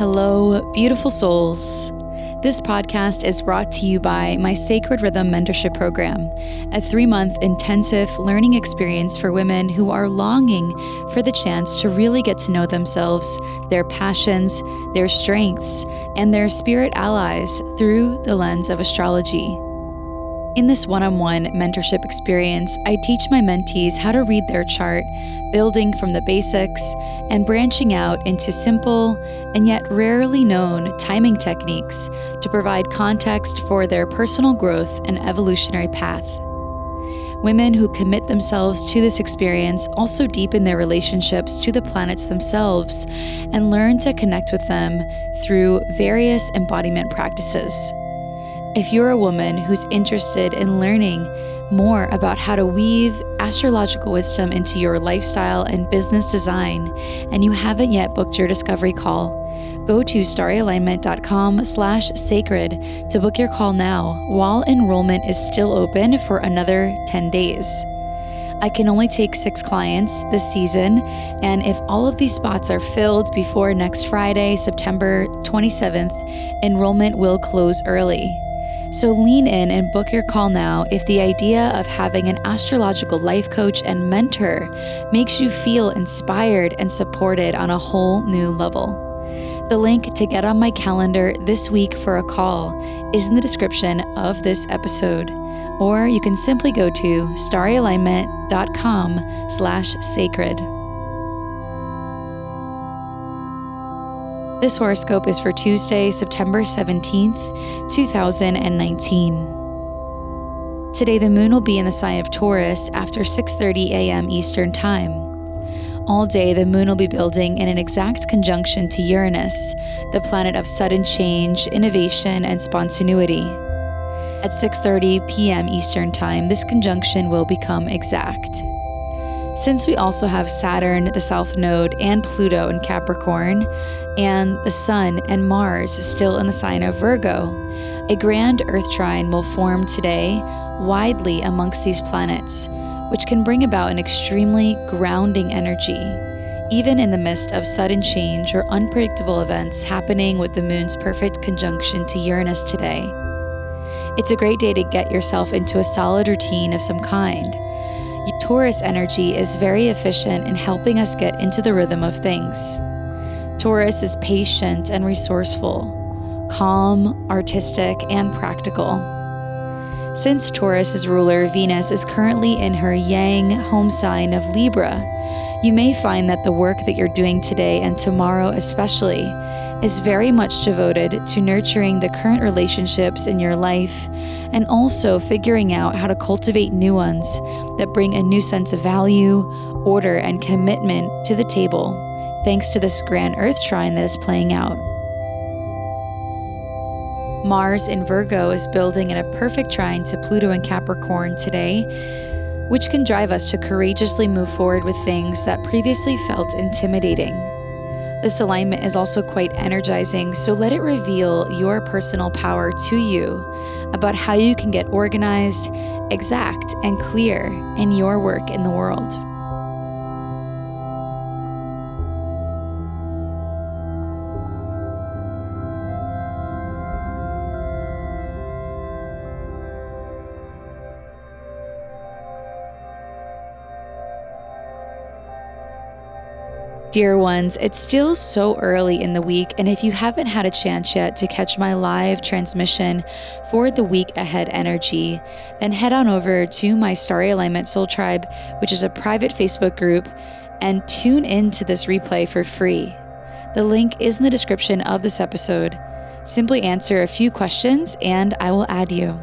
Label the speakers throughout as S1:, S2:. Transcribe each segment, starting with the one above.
S1: Hello, beautiful souls. This podcast is brought to you by my Sacred Rhythm Mentorship Program, a three month intensive learning experience for women who are longing for the chance to really get to know themselves, their passions, their strengths, and their spirit allies through the lens of astrology. In this one on one mentorship experience, I teach my mentees how to read their chart, building from the basics and branching out into simple and yet rarely known timing techniques to provide context for their personal growth and evolutionary path. Women who commit themselves to this experience also deepen their relationships to the planets themselves and learn to connect with them through various embodiment practices. If you're a woman who's interested in learning more about how to weave astrological wisdom into your lifestyle and business design, and you haven't yet booked your discovery call, go to starryalignment.com slash sacred to book your call now while enrollment is still open for another 10 days. I can only take six clients this season, and if all of these spots are filled before next Friday, September 27th, enrollment will close early. So lean in and book your call now if the idea of having an astrological life coach and mentor makes you feel inspired and supported on a whole new level. The link to get on my calendar this week for a call is in the description of this episode. Or you can simply go to starryalignment.com slash sacred. This horoscope is for Tuesday, September 17th, 2019. Today the moon will be in the sign of Taurus after 6:30 a.m. Eastern Time. All day the moon will be building in an exact conjunction to Uranus, the planet of sudden change, innovation, and spontaneity. At 6:30 p.m. Eastern Time, this conjunction will become exact. Since we also have Saturn, the South Node, and Pluto in Capricorn, and the Sun and Mars still in the sign of Virgo, a grand Earth trine will form today widely amongst these planets, which can bring about an extremely grounding energy, even in the midst of sudden change or unpredictable events happening with the moon's perfect conjunction to Uranus today. It's a great day to get yourself into a solid routine of some kind Taurus energy is very efficient in helping us get into the rhythm of things. Taurus is patient and resourceful, calm, artistic, and practical. Since Taurus's ruler, Venus, is currently in her yang home sign of Libra, you may find that the work that you're doing today and tomorrow, especially, is very much devoted to nurturing the current relationships in your life and also figuring out how to cultivate new ones that bring a new sense of value, order, and commitment to the table, thanks to this grand earth trine that is playing out. Mars in Virgo is building in a perfect trine to Pluto in Capricorn today, which can drive us to courageously move forward with things that previously felt intimidating. This alignment is also quite energizing, so let it reveal your personal power to you about how you can get organized, exact, and clear in your work in the world. Dear ones, it's still so early in the week, and if you haven't had a chance yet to catch my live transmission for the week ahead energy, then head on over to my Starry Alignment Soul Tribe, which is a private Facebook group, and tune in to this replay for free. The link is in the description of this episode. Simply answer a few questions, and I will add you.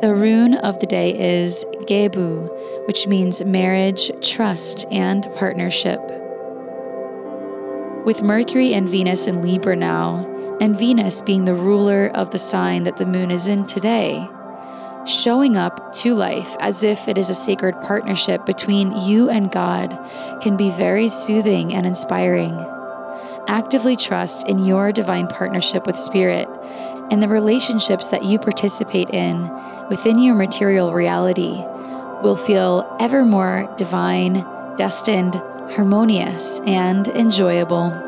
S1: The rune of the day is Gebo, which means marriage, trust, and partnership. With Mercury and Venus in Libra now, and Venus being the ruler of the sign that the moon is in today, showing up to life as if it is a sacred partnership between you and God can be very soothing and inspiring. Actively trust in your divine partnership with Spirit and the relationships that you participate in within your material reality will feel ever more divine, destined, harmonious, and enjoyable.